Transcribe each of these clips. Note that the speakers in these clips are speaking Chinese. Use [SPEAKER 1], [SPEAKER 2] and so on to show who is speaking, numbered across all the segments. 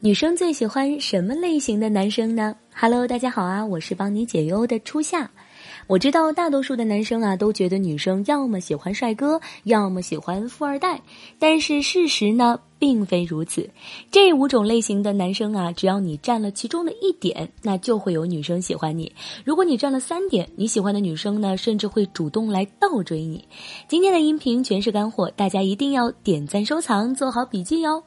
[SPEAKER 1] 女生最喜欢什么类型的男生呢？Hello，大家好啊，我是帮你解忧的初夏。我知道大多数的男生啊都觉得女生要么喜欢帅哥，要么喜欢富二代，但是事实呢并非如此。这五种类型的男生啊，只要你占了其中的一点，那就会有女生喜欢你。如果你占了三点，你喜欢的女生呢，甚至会主动来倒追你。今天的音频全是干货，大家一定要点赞收藏，做好笔记哟。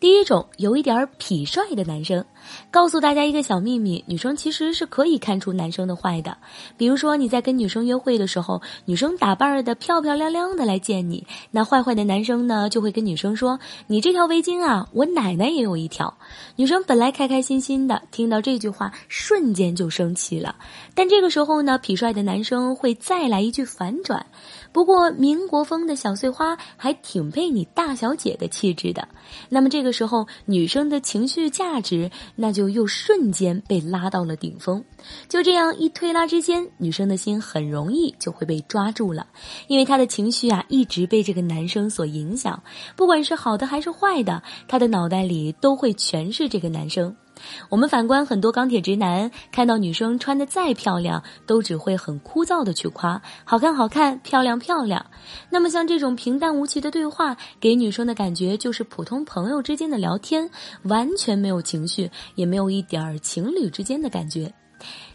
[SPEAKER 1] 第一种有一点痞帅的男生，告诉大家一个小秘密：女生其实是可以看出男生的坏的。比如说你在跟女生约会的时候，女生打扮的漂漂亮亮的来见你，那坏坏的男生呢就会跟女生说：“你这条围巾啊，我奶奶也有一条。”女生本来开开心心的，听到这句话瞬间就生气了。但这个时候呢，痞帅的男生会再来一句反转：“不过民国风的小碎花还挺配你大小姐的气质的。”那么这个。时候，女生的情绪价值那就又瞬间被拉到了顶峰。就这样一推拉之间，女生的心很容易就会被抓住了，因为她的情绪啊一直被这个男生所影响，不管是好的还是坏的，她的脑袋里都会全是这个男生。我们反观很多钢铁直男，看到女生穿的再漂亮，都只会很枯燥的去夸好看好看，漂亮漂亮。那么像这种平淡无奇的对话，给女生的感觉就是普通朋友之间的聊天，完全没有情绪，也没有一点儿情侣之间的感觉。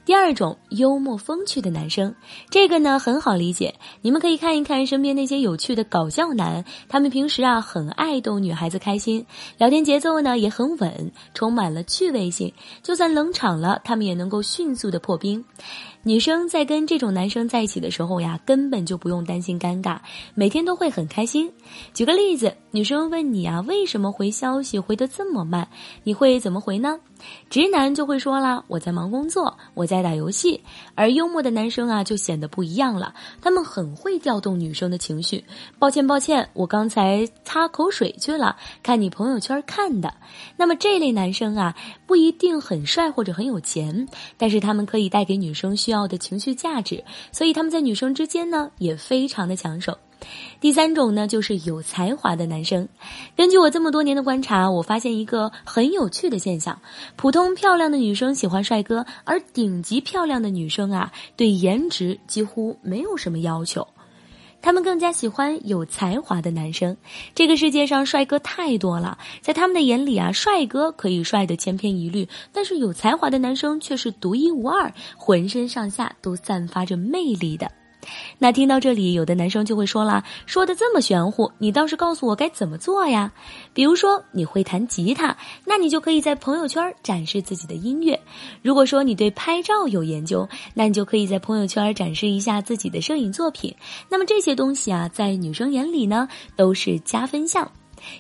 [SPEAKER 1] 第二种幽默风趣的男生，这个呢很好理解。你们可以看一看身边那些有趣的搞笑男，他们平时啊很爱逗女孩子开心，聊天节奏呢也很稳，充满了趣味性。就算冷场了，他们也能够迅速的破冰。女生在跟这种男生在一起的时候呀，根本就不用担心尴尬，每天都会很开心。举个例子，女生问你啊，为什么回消息回得这么慢？你会怎么回呢？直男就会说啦，我在忙工作，我在在打游戏。而幽默的男生啊，就显得不一样了，他们很会调动女生的情绪。抱歉，抱歉，我刚才擦口水去了，看你朋友圈看的。那么这类男生啊，不一定很帅或者很有钱，但是他们可以带给女生需。要的情绪价值，所以他们在女生之间呢也非常的抢手。第三种呢，就是有才华的男生。根据我这么多年的观察，我发现一个很有趣的现象：普通漂亮的女生喜欢帅哥，而顶级漂亮的女生啊，对颜值几乎没有什么要求。他们更加喜欢有才华的男生。这个世界上帅哥太多了，在他们的眼里啊，帅哥可以帅得千篇一律，但是有才华的男生却是独一无二，浑身上下都散发着魅力的。那听到这里，有的男生就会说了：“说的这么玄乎，你倒是告诉我该怎么做呀？”比如说你会弹吉他，那你就可以在朋友圈展示自己的音乐；如果说你对拍照有研究，那你就可以在朋友圈展示一下自己的摄影作品。那么这些东西啊，在女生眼里呢，都是加分项。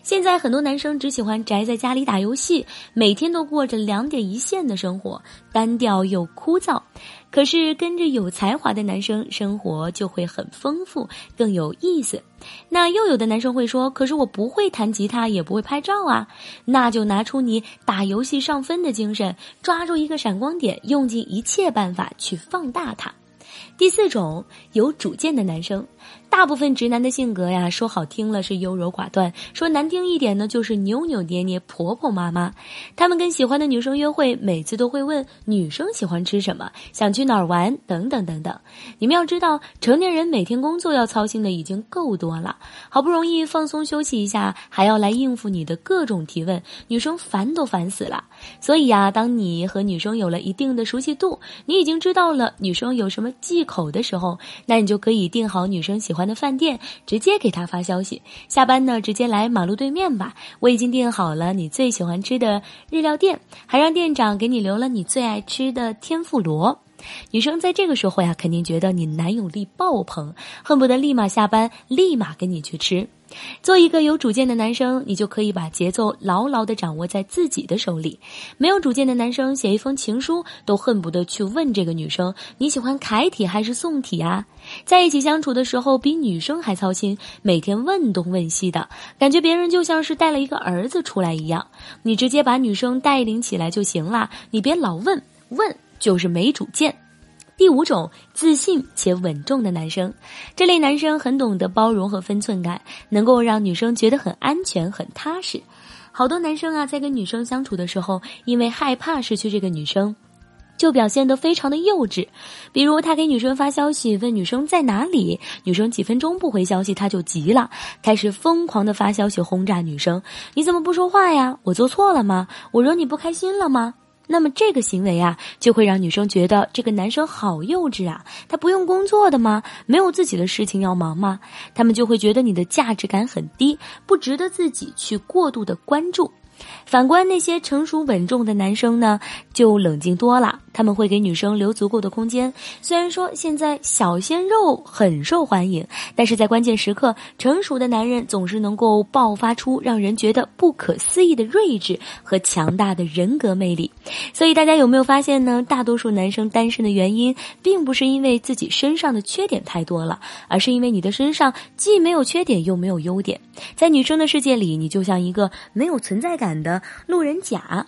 [SPEAKER 1] 现在很多男生只喜欢宅在家里打游戏，每天都过着两点一线的生活，单调又枯燥。可是跟着有才华的男生，生活就会很丰富，更有意思。那又有的男生会说：“可是我不会弹吉他，也不会拍照啊。”那就拿出你打游戏上分的精神，抓住一个闪光点，用尽一切办法去放大它。第四种有主见的男生，大部分直男的性格呀，说好听了是优柔寡断，说难听一点呢，就是扭扭捏捏、婆婆妈妈。他们跟喜欢的女生约会，每次都会问女生喜欢吃什么，想去哪儿玩，等等等等。你们要知道，成年人每天工作要操心的已经够多了，好不容易放松休息一下，还要来应付你的各种提问，女生烦都烦死了。所以呀，当你和女生有了一定的熟悉度，你已经知道了女生有什么忌口的时候，那你就可以定好女生喜欢的饭店，直接给他发消息。下班呢，直接来马路对面吧，我已经订好了你最喜欢吃的日料店，还让店长给你留了你最爱吃的天妇罗。女生在这个时候呀，肯定觉得你男友力爆棚，恨不得立马下班，立马跟你去吃。做一个有主见的男生，你就可以把节奏牢牢地掌握在自己的手里。没有主见的男生写一封情书，都恨不得去问这个女生你喜欢楷体还是宋体啊？在一起相处的时候，比女生还操心，每天问东问西的感觉，别人就像是带了一个儿子出来一样。你直接把女生带领起来就行了，你别老问问。就是没主见。第五种，自信且稳重的男生，这类男生很懂得包容和分寸感，能够让女生觉得很安全、很踏实。好多男生啊，在跟女生相处的时候，因为害怕失去这个女生。就表现得非常的幼稚，比如他给女生发消息，问女生在哪里，女生几分钟不回消息，他就急了，开始疯狂的发消息轰炸女生。你怎么不说话呀？我做错了吗？我惹你不开心了吗？那么这个行为啊，就会让女生觉得这个男生好幼稚啊，他不用工作的吗？没有自己的事情要忙吗？他们就会觉得你的价值感很低，不值得自己去过度的关注。反观那些成熟稳重的男生呢，就冷静多了。他们会给女生留足够的空间。虽然说现在小鲜肉很受欢迎，但是在关键时刻，成熟的男人总是能够爆发出让人觉得不可思议的睿智和强大的人格魅力。所以大家有没有发现呢？大多数男生单身的原因，并不是因为自己身上的缺点太多了，而是因为你的身上既没有缺点又没有优点。在女生的世界里，你就像一个没有存在感感的路人甲。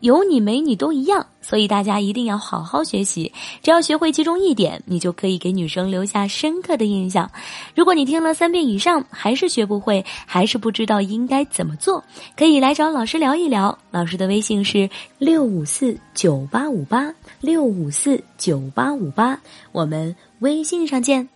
[SPEAKER 1] 有你没你都一样，所以大家一定要好好学习。只要学会其中一点，你就可以给女生留下深刻的印象。如果你听了三遍以上还是学不会，还是不知道应该怎么做，可以来找老师聊一聊。老师的微信是六五四九八五八六五四九八五八，我们微信上见。